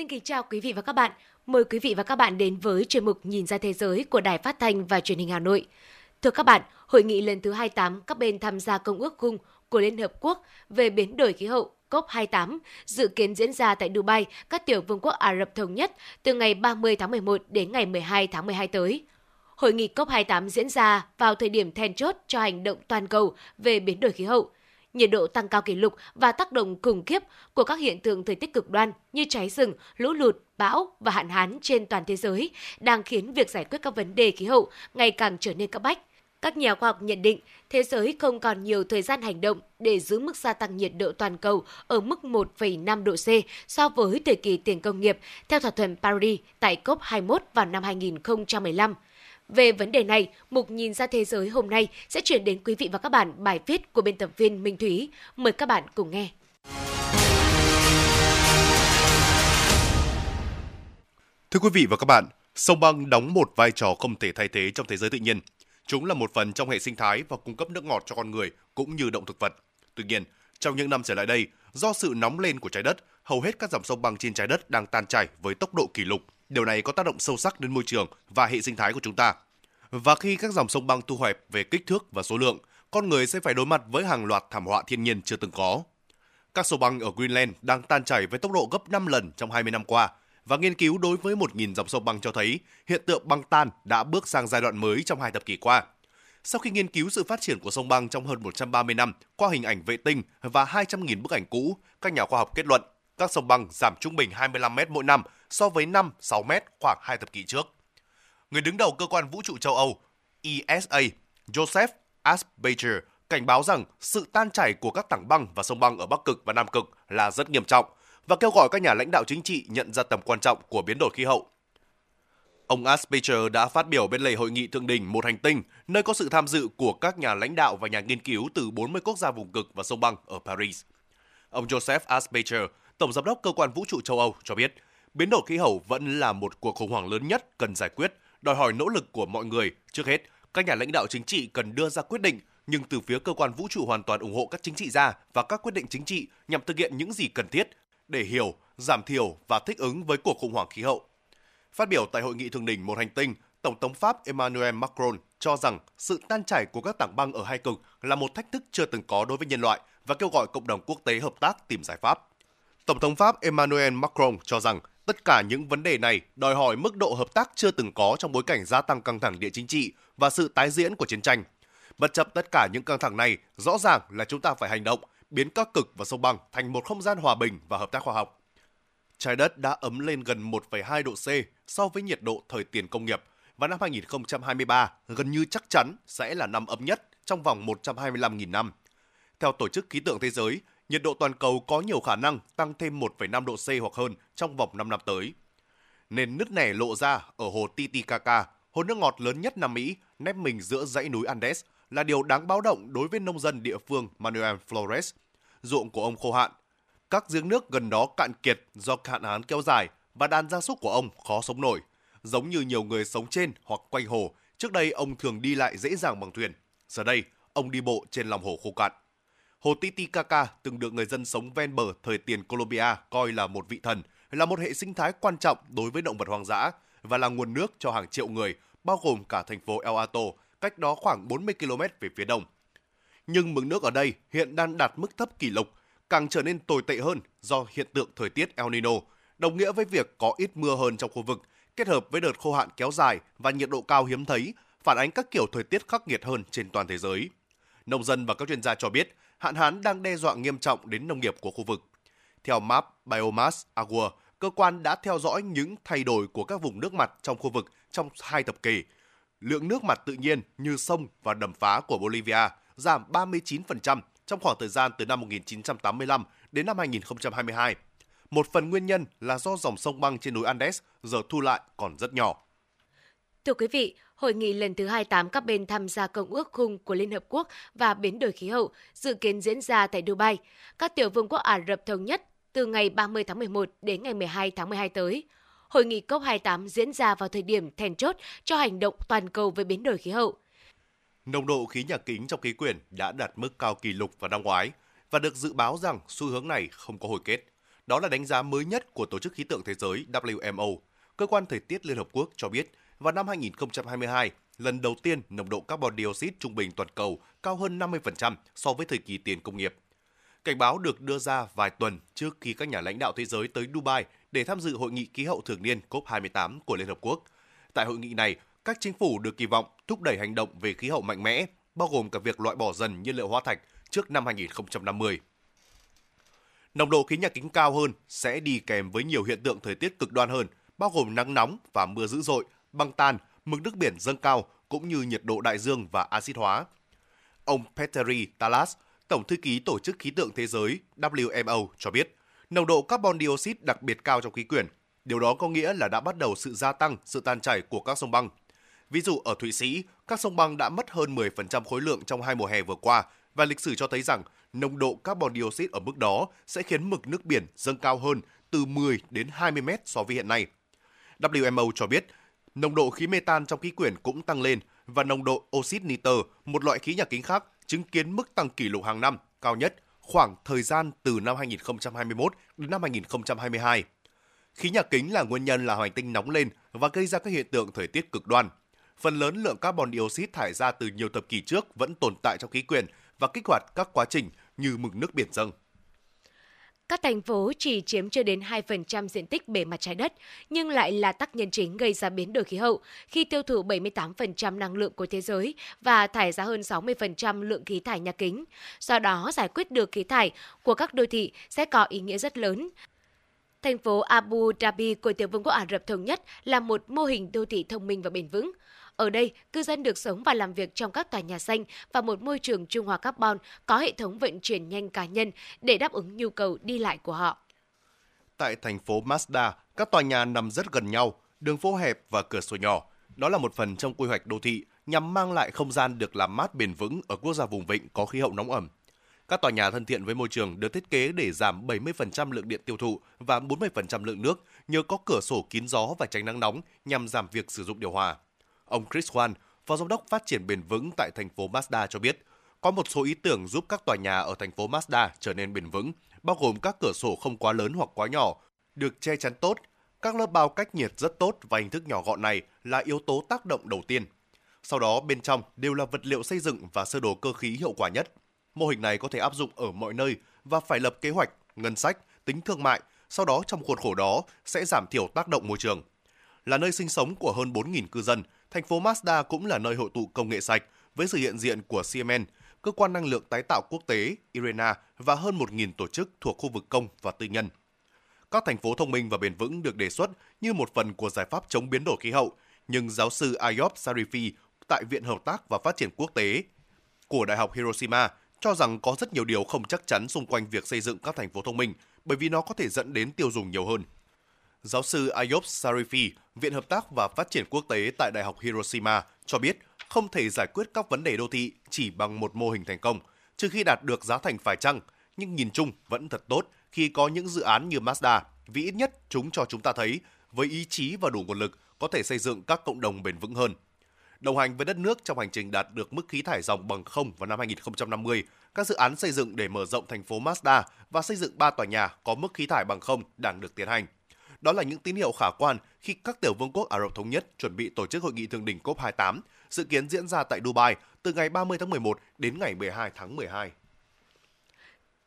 Xin kính chào quý vị và các bạn. Mời quý vị và các bạn đến với chuyên mục Nhìn ra thế giới của Đài Phát thanh và Truyền hình Hà Nội. Thưa các bạn, hội nghị lần thứ 28 các bên tham gia Công ước Khung của Liên Hợp Quốc về biến đổi khí hậu COP28 dự kiến diễn ra tại Dubai, các tiểu vương quốc Ả Rập Thống Nhất từ ngày 30 tháng 11 đến ngày 12 tháng 12 tới. Hội nghị COP28 diễn ra vào thời điểm then chốt cho hành động toàn cầu về biến đổi khí hậu. Nhiệt độ tăng cao kỷ lục và tác động khủng khiếp của các hiện tượng thời tiết cực đoan như cháy rừng, lũ lụt, bão và hạn hán trên toàn thế giới đang khiến việc giải quyết các vấn đề khí hậu ngày càng trở nên cấp bách. Các nhà khoa học nhận định thế giới không còn nhiều thời gian hành động để giữ mức gia tăng nhiệt độ toàn cầu ở mức 1,5 độ C so với thời kỳ tiền công nghiệp theo thỏa thuận Paris tại COP21 vào năm 2015. Về vấn đề này, mục nhìn ra thế giới hôm nay sẽ chuyển đến quý vị và các bạn bài viết của biên tập viên Minh Thúy. Mời các bạn cùng nghe. Thưa quý vị và các bạn, sông băng đóng một vai trò không thể thay thế trong thế giới tự nhiên. Chúng là một phần trong hệ sinh thái và cung cấp nước ngọt cho con người cũng như động thực vật. Tuy nhiên, trong những năm trở lại đây, do sự nóng lên của trái đất, hầu hết các dòng sông băng trên trái đất đang tan chảy với tốc độ kỷ lục. Điều này có tác động sâu sắc đến môi trường và hệ sinh thái của chúng ta. Và khi các dòng sông băng thu hẹp về kích thước và số lượng, con người sẽ phải đối mặt với hàng loạt thảm họa thiên nhiên chưa từng có. Các sông băng ở Greenland đang tan chảy với tốc độ gấp 5 lần trong 20 năm qua, và nghiên cứu đối với 1.000 dòng sông băng cho thấy hiện tượng băng tan đã bước sang giai đoạn mới trong hai thập kỷ qua. Sau khi nghiên cứu sự phát triển của sông băng trong hơn 130 năm qua hình ảnh vệ tinh và 200.000 bức ảnh cũ, các nhà khoa học kết luận các sông băng giảm trung bình 25 mét mỗi năm so với 5-6 mét khoảng hai thập kỷ trước. Người đứng đầu cơ quan vũ trụ châu Âu ESA, Joseph Aspager, cảnh báo rằng sự tan chảy của các tảng băng và sông băng ở Bắc Cực và Nam Cực là rất nghiêm trọng và kêu gọi các nhà lãnh đạo chính trị nhận ra tầm quan trọng của biến đổi khí hậu. Ông Asperger đã phát biểu bên lề hội nghị thượng đỉnh một hành tinh, nơi có sự tham dự của các nhà lãnh đạo và nhà nghiên cứu từ 40 quốc gia vùng cực và sông băng ở Paris. Ông Joseph Asperger Tổng giám đốc cơ quan vũ trụ châu Âu cho biết, biến đổi khí hậu vẫn là một cuộc khủng hoảng lớn nhất cần giải quyết, đòi hỏi nỗ lực của mọi người. Trước hết, các nhà lãnh đạo chính trị cần đưa ra quyết định, nhưng từ phía cơ quan vũ trụ hoàn toàn ủng hộ các chính trị gia và các quyết định chính trị nhằm thực hiện những gì cần thiết để hiểu, giảm thiểu và thích ứng với cuộc khủng hoảng khí hậu. Phát biểu tại hội nghị thượng đỉnh một hành tinh, Tổng thống Pháp Emmanuel Macron cho rằng sự tan chảy của các tảng băng ở hai cực là một thách thức chưa từng có đối với nhân loại và kêu gọi cộng đồng quốc tế hợp tác tìm giải pháp. Tổng thống Pháp Emmanuel Macron cho rằng tất cả những vấn đề này đòi hỏi mức độ hợp tác chưa từng có trong bối cảnh gia tăng căng thẳng địa chính trị và sự tái diễn của chiến tranh. Bất chấp tất cả những căng thẳng này, rõ ràng là chúng ta phải hành động, biến các cực và sông băng thành một không gian hòa bình và hợp tác khoa học. Trái đất đã ấm lên gần 1,2 độ C so với nhiệt độ thời tiền công nghiệp và năm 2023 gần như chắc chắn sẽ là năm ấm nhất trong vòng 125.000 năm. Theo Tổ chức Khí tượng Thế giới, nhiệt độ toàn cầu có nhiều khả năng tăng thêm 1,5 độ C hoặc hơn trong vòng 5 năm tới. Nền nứt nẻ lộ ra ở hồ Titicaca, hồ nước ngọt lớn nhất Nam Mỹ, nép mình giữa dãy núi Andes, là điều đáng báo động đối với nông dân địa phương Manuel Flores. Ruộng của ông khô hạn, các giếng nước gần đó cạn kiệt do hạn hán kéo dài và đàn gia súc của ông khó sống nổi. Giống như nhiều người sống trên hoặc quanh hồ, trước đây ông thường đi lại dễ dàng bằng thuyền. Giờ đây, ông đi bộ trên lòng hồ khô cạn. Hồ Titicaca từng được người dân sống ven bờ thời tiền Colombia coi là một vị thần, là một hệ sinh thái quan trọng đối với động vật hoang dã và là nguồn nước cho hàng triệu người, bao gồm cả thành phố El Alto, cách đó khoảng 40 km về phía đông. nhưng mực nước ở đây hiện đang đạt mức thấp kỷ lục, càng trở nên tồi tệ hơn do hiện tượng thời tiết El Nino, đồng nghĩa với việc có ít mưa hơn trong khu vực, kết hợp với đợt khô hạn kéo dài và nhiệt độ cao hiếm thấy, phản ánh các kiểu thời tiết khắc nghiệt hơn trên toàn thế giới. Nông dân và các chuyên gia cho biết, hạn hán đang đe dọa nghiêm trọng đến nông nghiệp của khu vực. Theo Map Biomass Agua, cơ quan đã theo dõi những thay đổi của các vùng nước mặt trong khu vực trong hai thập kỷ. Lượng nước mặt tự nhiên như sông và đầm phá của Bolivia giảm 39% trong khoảng thời gian từ năm 1985 đến năm 2022. Một phần nguyên nhân là do dòng sông băng trên núi Andes giờ thu lại còn rất nhỏ. Thưa quý vị, Hội nghị lần thứ 28 các bên tham gia Công ước khung của Liên Hợp Quốc và biến đổi khí hậu dự kiến diễn ra tại Dubai. Các tiểu vương quốc Ả Rập Thống Nhất từ ngày 30 tháng 11 đến ngày 12 tháng 12 tới. Hội nghị COP28 diễn ra vào thời điểm then chốt cho hành động toàn cầu về biến đổi khí hậu. Nồng độ khí nhà kính trong khí quyển đã đạt mức cao kỷ lục vào năm ngoái và được dự báo rằng xu hướng này không có hồi kết. Đó là đánh giá mới nhất của Tổ chức Khí tượng Thế giới WMO. Cơ quan Thời tiết Liên Hợp Quốc cho biết vào năm 2022, lần đầu tiên nồng độ carbon dioxide trung bình toàn cầu cao hơn 50% so với thời kỳ tiền công nghiệp. Cảnh báo được đưa ra vài tuần trước khi các nhà lãnh đạo thế giới tới Dubai để tham dự hội nghị khí hậu thường niên COP28 của Liên Hợp Quốc. Tại hội nghị này, các chính phủ được kỳ vọng thúc đẩy hành động về khí hậu mạnh mẽ, bao gồm cả việc loại bỏ dần nhiên liệu hóa thạch trước năm 2050. Nồng độ khí nhà kính cao hơn sẽ đi kèm với nhiều hiện tượng thời tiết cực đoan hơn, bao gồm nắng nóng và mưa dữ dội, băng tan, mực nước biển dâng cao cũng như nhiệt độ đại dương và axit hóa. Ông Petteri Talas, Tổng thư ký Tổ chức Khí tượng Thế giới WMO cho biết, nồng độ carbon dioxide đặc biệt cao trong khí quyển. Điều đó có nghĩa là đã bắt đầu sự gia tăng sự tan chảy của các sông băng. Ví dụ ở Thụy Sĩ, các sông băng đã mất hơn 10% khối lượng trong hai mùa hè vừa qua và lịch sử cho thấy rằng nồng độ carbon dioxide ở mức đó sẽ khiến mực nước biển dâng cao hơn từ 10 đến 20 mét so với hiện nay. WMO cho biết, nồng độ khí metan trong khí quyển cũng tăng lên và nồng độ oxit nitơ, một loại khí nhà kính khác, chứng kiến mức tăng kỷ lục hàng năm cao nhất khoảng thời gian từ năm 2021 đến năm 2022. Khí nhà kính là nguyên nhân là hành tinh nóng lên và gây ra các hiện tượng thời tiết cực đoan. Phần lớn lượng carbon dioxide thải ra từ nhiều thập kỷ trước vẫn tồn tại trong khí quyển và kích hoạt các quá trình như mực nước biển dâng. Các thành phố chỉ chiếm chưa đến 2% diện tích bề mặt trái đất, nhưng lại là tác nhân chính gây ra biến đổi khí hậu khi tiêu thụ 78% năng lượng của thế giới và thải ra hơn 60% lượng khí thải nhà kính. Do đó, giải quyết được khí thải của các đô thị sẽ có ý nghĩa rất lớn. Thành phố Abu Dhabi của Tiểu vương quốc Ả Rập Thống Nhất là một mô hình đô thị thông minh và bền vững. Ở đây, cư dân được sống và làm việc trong các tòa nhà xanh và một môi trường trung hòa carbon có hệ thống vận chuyển nhanh cá nhân để đáp ứng nhu cầu đi lại của họ. Tại thành phố Mazda, các tòa nhà nằm rất gần nhau, đường phố hẹp và cửa sổ nhỏ. Đó là một phần trong quy hoạch đô thị nhằm mang lại không gian được làm mát bền vững ở quốc gia vùng vịnh có khí hậu nóng ẩm. Các tòa nhà thân thiện với môi trường được thiết kế để giảm 70% lượng điện tiêu thụ và 40% lượng nước nhờ có cửa sổ kín gió và tránh nắng nóng nhằm giảm việc sử dụng điều hòa. Ông Chris Wan, Phó Giám đốc Phát triển bền vững tại thành phố Mazda cho biết, có một số ý tưởng giúp các tòa nhà ở thành phố Mazda trở nên bền vững, bao gồm các cửa sổ không quá lớn hoặc quá nhỏ, được che chắn tốt, các lớp bao cách nhiệt rất tốt và hình thức nhỏ gọn này là yếu tố tác động đầu tiên. Sau đó bên trong đều là vật liệu xây dựng và sơ đồ cơ khí hiệu quả nhất. Mô hình này có thể áp dụng ở mọi nơi và phải lập kế hoạch, ngân sách, tính thương mại, sau đó trong khuôn khổ đó sẽ giảm thiểu tác động môi trường. Là nơi sinh sống của hơn 4.000 cư dân, thành phố Mazda cũng là nơi hội tụ công nghệ sạch với sự hiện diện của Siemens, cơ quan năng lượng tái tạo quốc tế IRENA và hơn 1.000 tổ chức thuộc khu vực công và tư nhân. Các thành phố thông minh và bền vững được đề xuất như một phần của giải pháp chống biến đổi khí hậu, nhưng giáo sư Ayop Sarifi tại Viện Hợp tác và Phát triển Quốc tế của Đại học Hiroshima cho rằng có rất nhiều điều không chắc chắn xung quanh việc xây dựng các thành phố thông minh bởi vì nó có thể dẫn đến tiêu dùng nhiều hơn. Giáo sư Ayop Sarifi, Viện Hợp tác và Phát triển Quốc tế tại Đại học Hiroshima cho biết không thể giải quyết các vấn đề đô thị chỉ bằng một mô hình thành công, trừ khi đạt được giá thành phải chăng, nhưng nhìn chung vẫn thật tốt khi có những dự án như Mazda, vì ít nhất chúng cho chúng ta thấy với ý chí và đủ nguồn lực có thể xây dựng các cộng đồng bền vững hơn. Đồng hành với đất nước trong hành trình đạt được mức khí thải dòng bằng không vào năm 2050, các dự án xây dựng để mở rộng thành phố Mazda và xây dựng ba tòa nhà có mức khí thải bằng không đang được tiến hành. Đó là những tín hiệu khả quan khi các tiểu vương quốc Ả Rập Thống Nhất chuẩn bị tổ chức hội nghị thượng đỉnh COP28, dự kiến diễn ra tại Dubai từ ngày 30 tháng 11 đến ngày 12 tháng 12.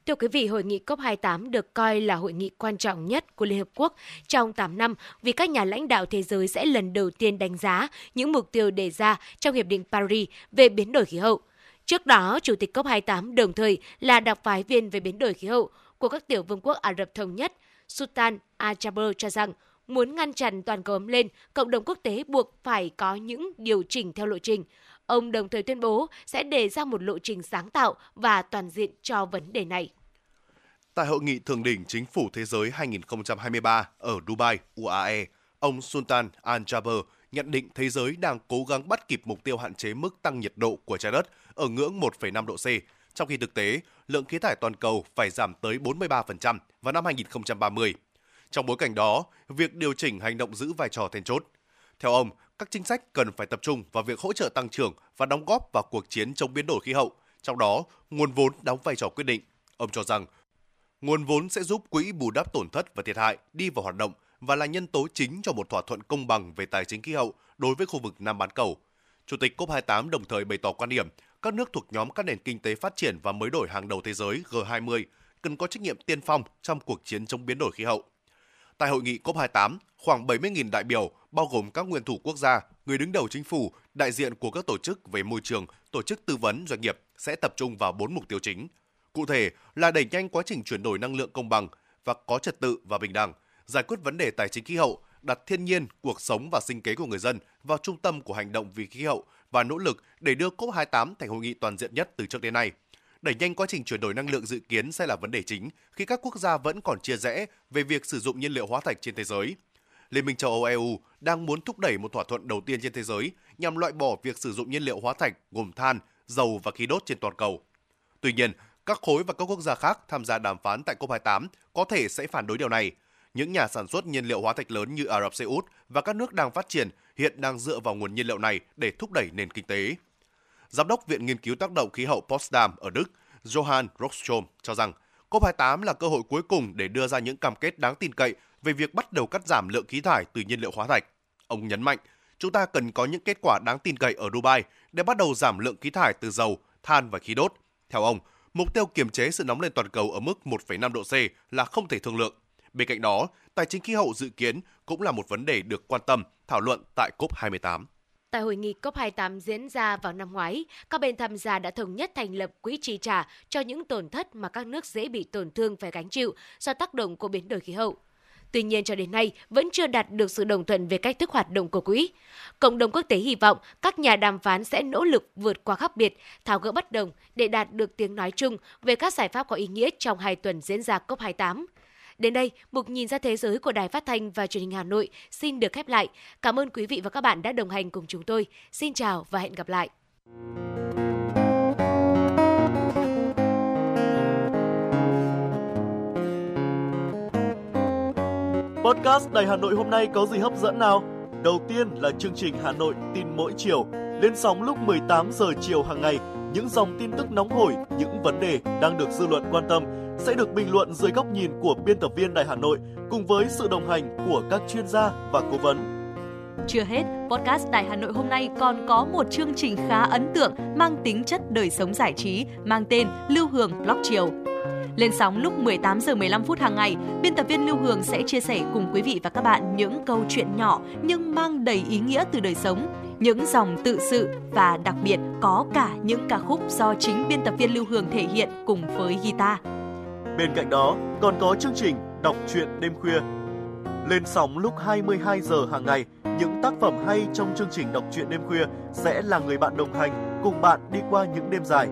Thưa quý vị, hội nghị COP28 được coi là hội nghị quan trọng nhất của Liên Hợp Quốc trong 8 năm vì các nhà lãnh đạo thế giới sẽ lần đầu tiên đánh giá những mục tiêu đề ra trong Hiệp định Paris về biến đổi khí hậu. Trước đó, Chủ tịch COP28 đồng thời là đặc phái viên về biến đổi khí hậu của các tiểu vương quốc Ả Rập Thống Nhất, Sultan Al-Jaber cho rằng muốn ngăn chặn toàn cầu ấm lên, cộng đồng quốc tế buộc phải có những điều chỉnh theo lộ trình. Ông đồng thời tuyên bố sẽ đề ra một lộ trình sáng tạo và toàn diện cho vấn đề này. Tại hội nghị thượng đỉnh chính phủ thế giới 2023 ở Dubai, UAE, ông Sultan Al-Jaber nhận định thế giới đang cố gắng bắt kịp mục tiêu hạn chế mức tăng nhiệt độ của trái đất ở ngưỡng 1,5 độ C, trong khi thực tế, lượng khí thải toàn cầu phải giảm tới 43% vào năm 2030. Trong bối cảnh đó, việc điều chỉnh hành động giữ vai trò then chốt. Theo ông, các chính sách cần phải tập trung vào việc hỗ trợ tăng trưởng và đóng góp vào cuộc chiến chống biến đổi khí hậu, trong đó nguồn vốn đóng vai trò quyết định. Ông cho rằng, nguồn vốn sẽ giúp quỹ bù đắp tổn thất và thiệt hại đi vào hoạt động và là nhân tố chính cho một thỏa thuận công bằng về tài chính khí hậu đối với khu vực Nam bán cầu. Chủ tịch COP28 đồng thời bày tỏ quan điểm các nước thuộc nhóm các nền kinh tế phát triển và mới đổi hàng đầu thế giới G20 cần có trách nhiệm tiên phong trong cuộc chiến chống biến đổi khí hậu. Tại hội nghị COP28, khoảng 70.000 đại biểu, bao gồm các nguyên thủ quốc gia, người đứng đầu chính phủ, đại diện của các tổ chức về môi trường, tổ chức tư vấn doanh nghiệp sẽ tập trung vào bốn mục tiêu chính. Cụ thể là đẩy nhanh quá trình chuyển đổi năng lượng công bằng và có trật tự và bình đẳng, giải quyết vấn đề tài chính khí hậu, đặt thiên nhiên, cuộc sống và sinh kế của người dân vào trung tâm của hành động vì khí hậu và nỗ lực để đưa COP28 thành hội nghị toàn diện nhất từ trước đến nay. Đẩy nhanh quá trình chuyển đổi năng lượng dự kiến sẽ là vấn đề chính khi các quốc gia vẫn còn chia rẽ về việc sử dụng nhiên liệu hóa thạch trên thế giới. Liên minh châu Âu EU đang muốn thúc đẩy một thỏa thuận đầu tiên trên thế giới nhằm loại bỏ việc sử dụng nhiên liệu hóa thạch gồm than, dầu và khí đốt trên toàn cầu. Tuy nhiên, các khối và các quốc gia khác tham gia đàm phán tại COP28 có thể sẽ phản đối điều này. Những nhà sản xuất nhiên liệu hóa thạch lớn như Ả Rập Xê Út và các nước đang phát triển hiện đang dựa vào nguồn nhiên liệu này để thúc đẩy nền kinh tế. Giám đốc Viện Nghiên cứu tác động khí hậu Potsdam ở Đức, Johann Rockstrom cho rằng COP28 là cơ hội cuối cùng để đưa ra những cam kết đáng tin cậy về việc bắt đầu cắt giảm lượng khí thải từ nhiên liệu hóa thạch. Ông nhấn mạnh, chúng ta cần có những kết quả đáng tin cậy ở Dubai để bắt đầu giảm lượng khí thải từ dầu, than và khí đốt. Theo ông, mục tiêu kiềm chế sự nóng lên toàn cầu ở mức 1,5 độ C là không thể thương lượng. Bên cạnh đó, tài chính khí hậu dự kiến cũng là một vấn đề được quan tâm, thảo luận tại COP28. Tại hội nghị COP28 diễn ra vào năm ngoái, các bên tham gia đã thống nhất thành lập quỹ chi trả cho những tổn thất mà các nước dễ bị tổn thương phải gánh chịu do tác động của biến đổi khí hậu. Tuy nhiên cho đến nay vẫn chưa đạt được sự đồng thuận về cách thức hoạt động của quỹ. Cộng đồng quốc tế hy vọng các nhà đàm phán sẽ nỗ lực vượt qua khác biệt, tháo gỡ bất đồng để đạt được tiếng nói chung về các giải pháp có ý nghĩa trong hai tuần diễn ra COP28. Đến đây, mục nhìn ra thế giới của Đài Phát thanh và Truyền hình Hà Nội xin được khép lại. Cảm ơn quý vị và các bạn đã đồng hành cùng chúng tôi. Xin chào và hẹn gặp lại. Podcast Đài Hà Nội hôm nay có gì hấp dẫn nào? Đầu tiên là chương trình Hà Nội tin mỗi chiều, lên sóng lúc 18 giờ chiều hàng ngày, những dòng tin tức nóng hổi, những vấn đề đang được dư luận quan tâm sẽ được bình luận dưới góc nhìn của biên tập viên Đài Hà Nội cùng với sự đồng hành của các chuyên gia và cố vấn. Chưa hết, podcast Đài Hà Nội hôm nay còn có một chương trình khá ấn tượng mang tính chất đời sống giải trí mang tên Lưu Hương Blog Chiều. Lên sóng lúc 18 giờ 15 phút hàng ngày, biên tập viên Lưu Hương sẽ chia sẻ cùng quý vị và các bạn những câu chuyện nhỏ nhưng mang đầy ý nghĩa từ đời sống, những dòng tự sự và đặc biệt có cả những ca khúc do chính biên tập viên Lưu Hương thể hiện cùng với guitar. Bên cạnh đó, còn có chương trình Đọc truyện đêm khuya. Lên sóng lúc 22 giờ hàng ngày, những tác phẩm hay trong chương trình Đọc truyện đêm khuya sẽ là người bạn đồng hành cùng bạn đi qua những đêm dài.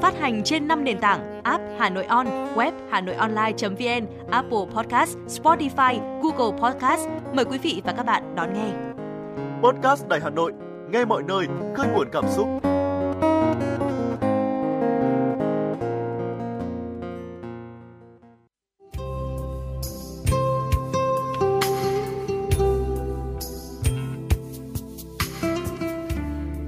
Phát hành trên 5 nền tảng app Hà Nội On, web Hà Nội Online.vn, Apple Podcast, Spotify, Google Podcast. Mời quý vị và các bạn đón nghe. Podcast Đài Hà Nội, nghe mọi nơi, khơi nguồn cảm xúc.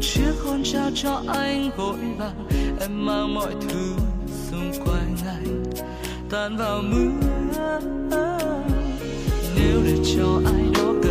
Từng chiếc hôn trao cho anh vội vàng. Em mang mọi thứ xung quanh anh, tan vào mưa. Nếu để cho ai đó cần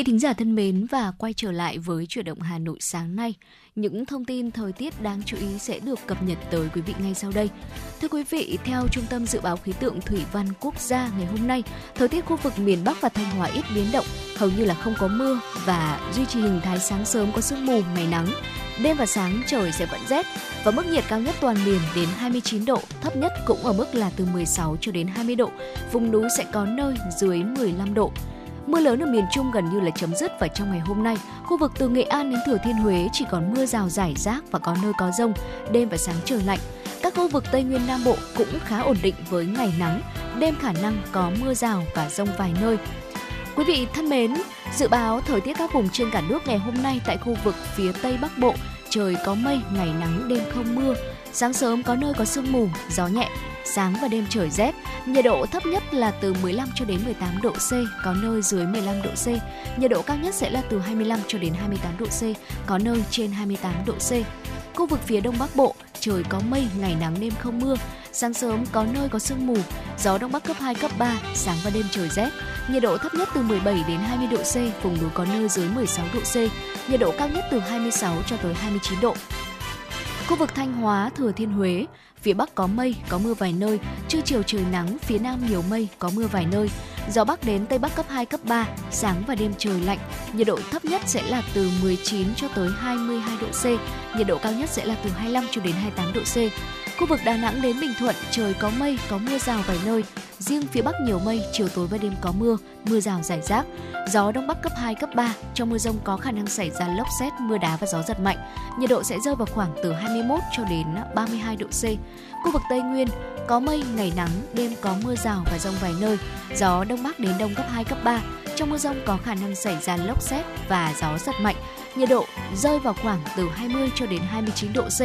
vị thính giả thân mến và quay trở lại với chuyển động Hà Nội sáng nay. Những thông tin thời tiết đáng chú ý sẽ được cập nhật tới quý vị ngay sau đây. Thưa quý vị, theo Trung tâm Dự báo Khí tượng Thủy văn Quốc gia ngày hôm nay, thời tiết khu vực miền Bắc và Thanh Hóa ít biến động, hầu như là không có mưa và duy trì hình thái sáng sớm có sương mù, ngày nắng. Đêm và sáng trời sẽ vẫn rét và mức nhiệt cao nhất toàn miền đến 29 độ, thấp nhất cũng ở mức là từ 16 cho đến 20 độ. Vùng núi sẽ có nơi dưới 15 độ. Mưa lớn ở miền Trung gần như là chấm dứt và trong ngày hôm nay, khu vực từ Nghệ An đến Thừa Thiên Huế chỉ còn mưa rào rải rác và có nơi có rông, đêm và sáng trời lạnh. Các khu vực Tây Nguyên Nam Bộ cũng khá ổn định với ngày nắng, đêm khả năng có mưa rào và rông vài nơi. Quý vị thân mến, dự báo thời tiết các vùng trên cả nước ngày hôm nay tại khu vực phía Tây Bắc Bộ, trời có mây, ngày nắng, đêm không mưa. Sáng sớm có nơi có sương mù, gió nhẹ, sáng và đêm trời rét. Nhiệt độ thấp nhất là từ 15 cho đến 18 độ C, có nơi dưới 15 độ C. Nhiệt độ cao nhất sẽ là từ 25 cho đến 28 độ C, có nơi trên 28 độ C. Khu vực phía Đông Bắc Bộ, trời có mây, ngày nắng đêm không mưa. Sáng sớm có nơi có sương mù, gió Đông Bắc cấp 2, cấp 3, sáng và đêm trời rét. Nhiệt độ thấp nhất từ 17 đến 20 độ C, vùng núi có nơi dưới 16 độ C. Nhiệt độ cao nhất từ 26 cho tới 29 độ. Khu vực Thanh Hóa, Thừa Thiên Huế, phía Bắc có mây, có mưa vài nơi, trưa chiều trời nắng, phía Nam nhiều mây, có mưa vài nơi. Gió Bắc đến Tây Bắc cấp 2, cấp 3, sáng và đêm trời lạnh. Nhiệt độ thấp nhất sẽ là từ 19 cho tới 22 độ C, nhiệt độ cao nhất sẽ là từ 25 cho đến 28 độ C. Khu vực Đà Nẵng đến Bình Thuận, trời có mây, có mưa rào vài nơi. Riêng phía Bắc nhiều mây, chiều tối và đêm có mưa, mưa rào rải rác. Gió Đông Bắc cấp 2, cấp 3. Trong mưa rông có khả năng xảy ra lốc xét, mưa đá và gió giật mạnh. Nhiệt độ sẽ rơi vào khoảng từ 21 cho đến 32 độ C. Khu vực Tây Nguyên có mây, ngày nắng, đêm có mưa rào và rông vài nơi. Gió Đông Bắc đến Đông cấp 2, cấp 3. Trong mưa rông có khả năng xảy ra lốc xét và gió giật mạnh. Nhiệt độ rơi vào khoảng từ 20 cho đến 29 độ C.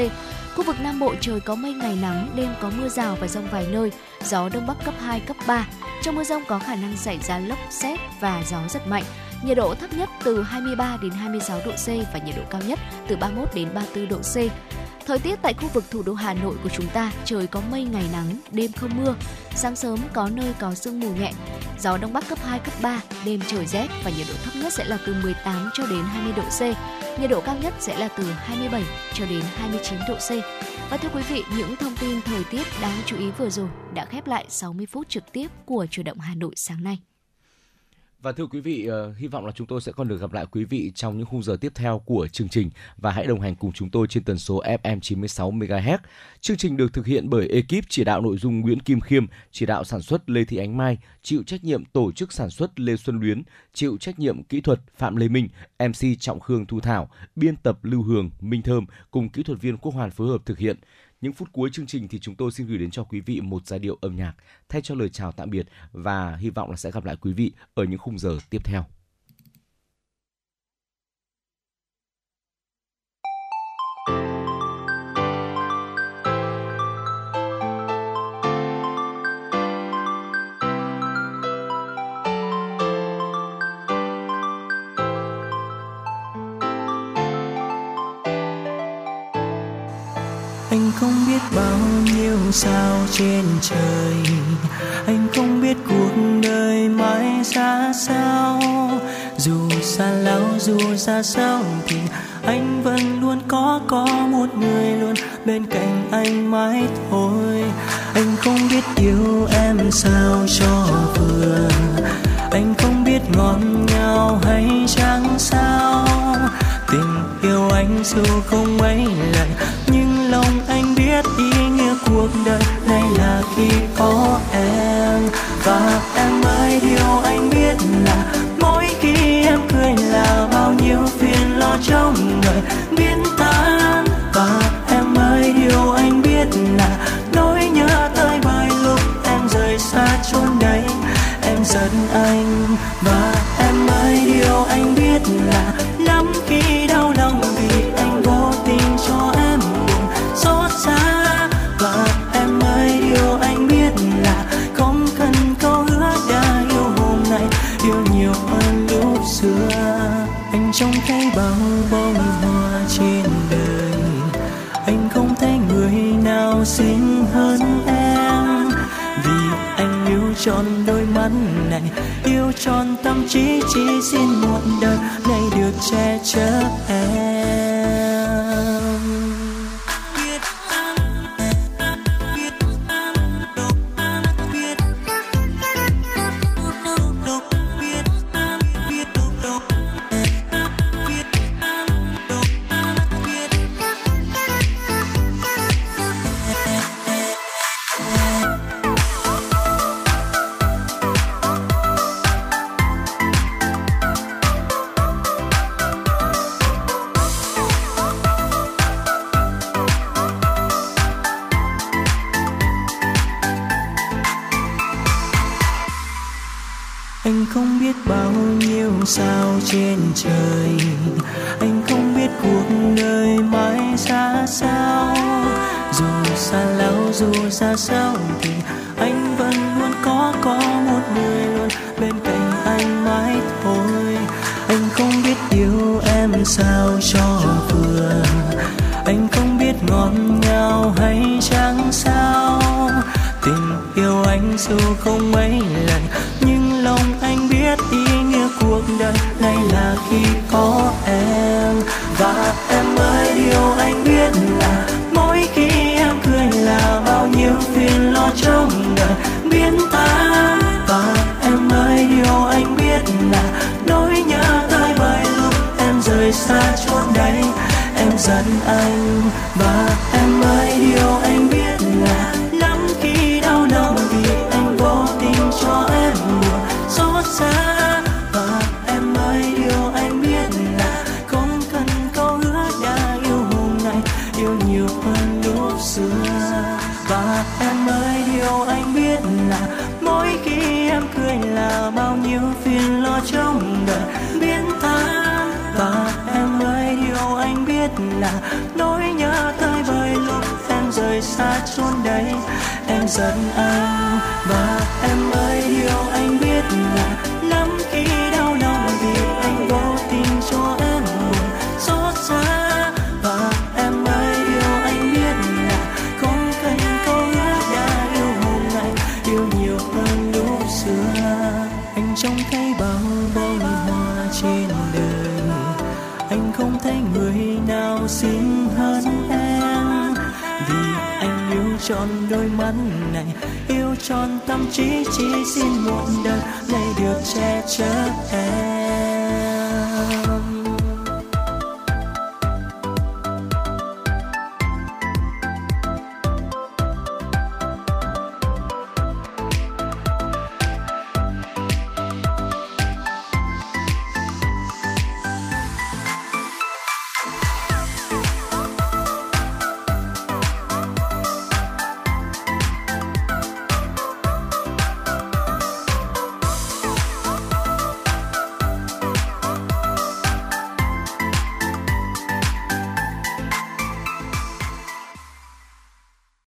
Khu vực Nam Bộ trời có mây ngày nắng, đêm có mưa rào và rông vài nơi, gió Đông Bắc cấp 2, cấp 3. Trong mưa rông có khả năng xảy ra lốc xét và gió giật mạnh. Nhiệt độ thấp nhất từ 23 đến 26 độ C và nhiệt độ cao nhất từ 31 đến 34 độ C. Thời tiết tại khu vực thủ đô Hà Nội của chúng ta trời có mây ngày nắng, đêm không mưa. Sáng sớm có nơi có sương mù nhẹ. Gió Đông Bắc cấp 2, cấp 3, đêm trời rét và nhiệt độ thấp nhất sẽ là từ 18 cho đến 20 độ C. Nhiệt độ cao nhất sẽ là từ 27 cho đến 29 độ C. Và thưa quý vị, những thông tin thời tiết đáng chú ý vừa rồi đã khép lại 60 phút trực tiếp của Chủ động Hà Nội sáng nay. Và thưa quý vị, uh, hy vọng là chúng tôi sẽ còn được gặp lại quý vị trong những khung giờ tiếp theo của chương trình và hãy đồng hành cùng chúng tôi trên tần số FM 96 MHz. Chương trình được thực hiện bởi ekip chỉ đạo nội dung Nguyễn Kim Khiêm, chỉ đạo sản xuất Lê Thị Ánh Mai, chịu trách nhiệm tổ chức sản xuất Lê Xuân Luyến, chịu trách nhiệm kỹ thuật Phạm Lê Minh, MC Trọng Khương Thu Thảo, biên tập Lưu Hường, Minh Thơm cùng kỹ thuật viên Quốc Hoàn phối hợp thực hiện. Những phút cuối chương trình thì chúng tôi xin gửi đến cho quý vị một giai điệu âm nhạc, thay cho lời chào tạm biệt và hy vọng là sẽ gặp lại quý vị ở những khung giờ tiếp theo. Trên trời. Anh không biết cuộc đời mãi ra sao. Dù xa lão dù xa sao thì anh vẫn luôn có có một người luôn bên cạnh anh mãi thôi. Anh không biết yêu em sao cho vừa. Anh không biết ngọt ngào hay chẳng sao. Tình yêu anh dù không mấy lần nhưng lòng anh biết yêu cuộc đời này là khi có em. Và em ơi, điều anh biết là mỗi khi em cười là bao nhiêu phiền lo trong đời biến tan. Và em ơi, điều anh biết là nỗi nhớ tới bởi lúc em rời xa chốn đây em giận anh. Và em ơi, điều anh biết là tròn đôi mắt này. Yêu tròn tâm trí chỉ xin một đời này được che chở em. Em rời xa chốn đây em giận anh và em ơi, điều anh biết là lắm khi đau lòng vì anh vô tình cho em buồn xót xa xa chốn đây. Em giận anh và em ơi điều anh biết là tròn tâm trí chỉ xin một đời lấy được che chở em.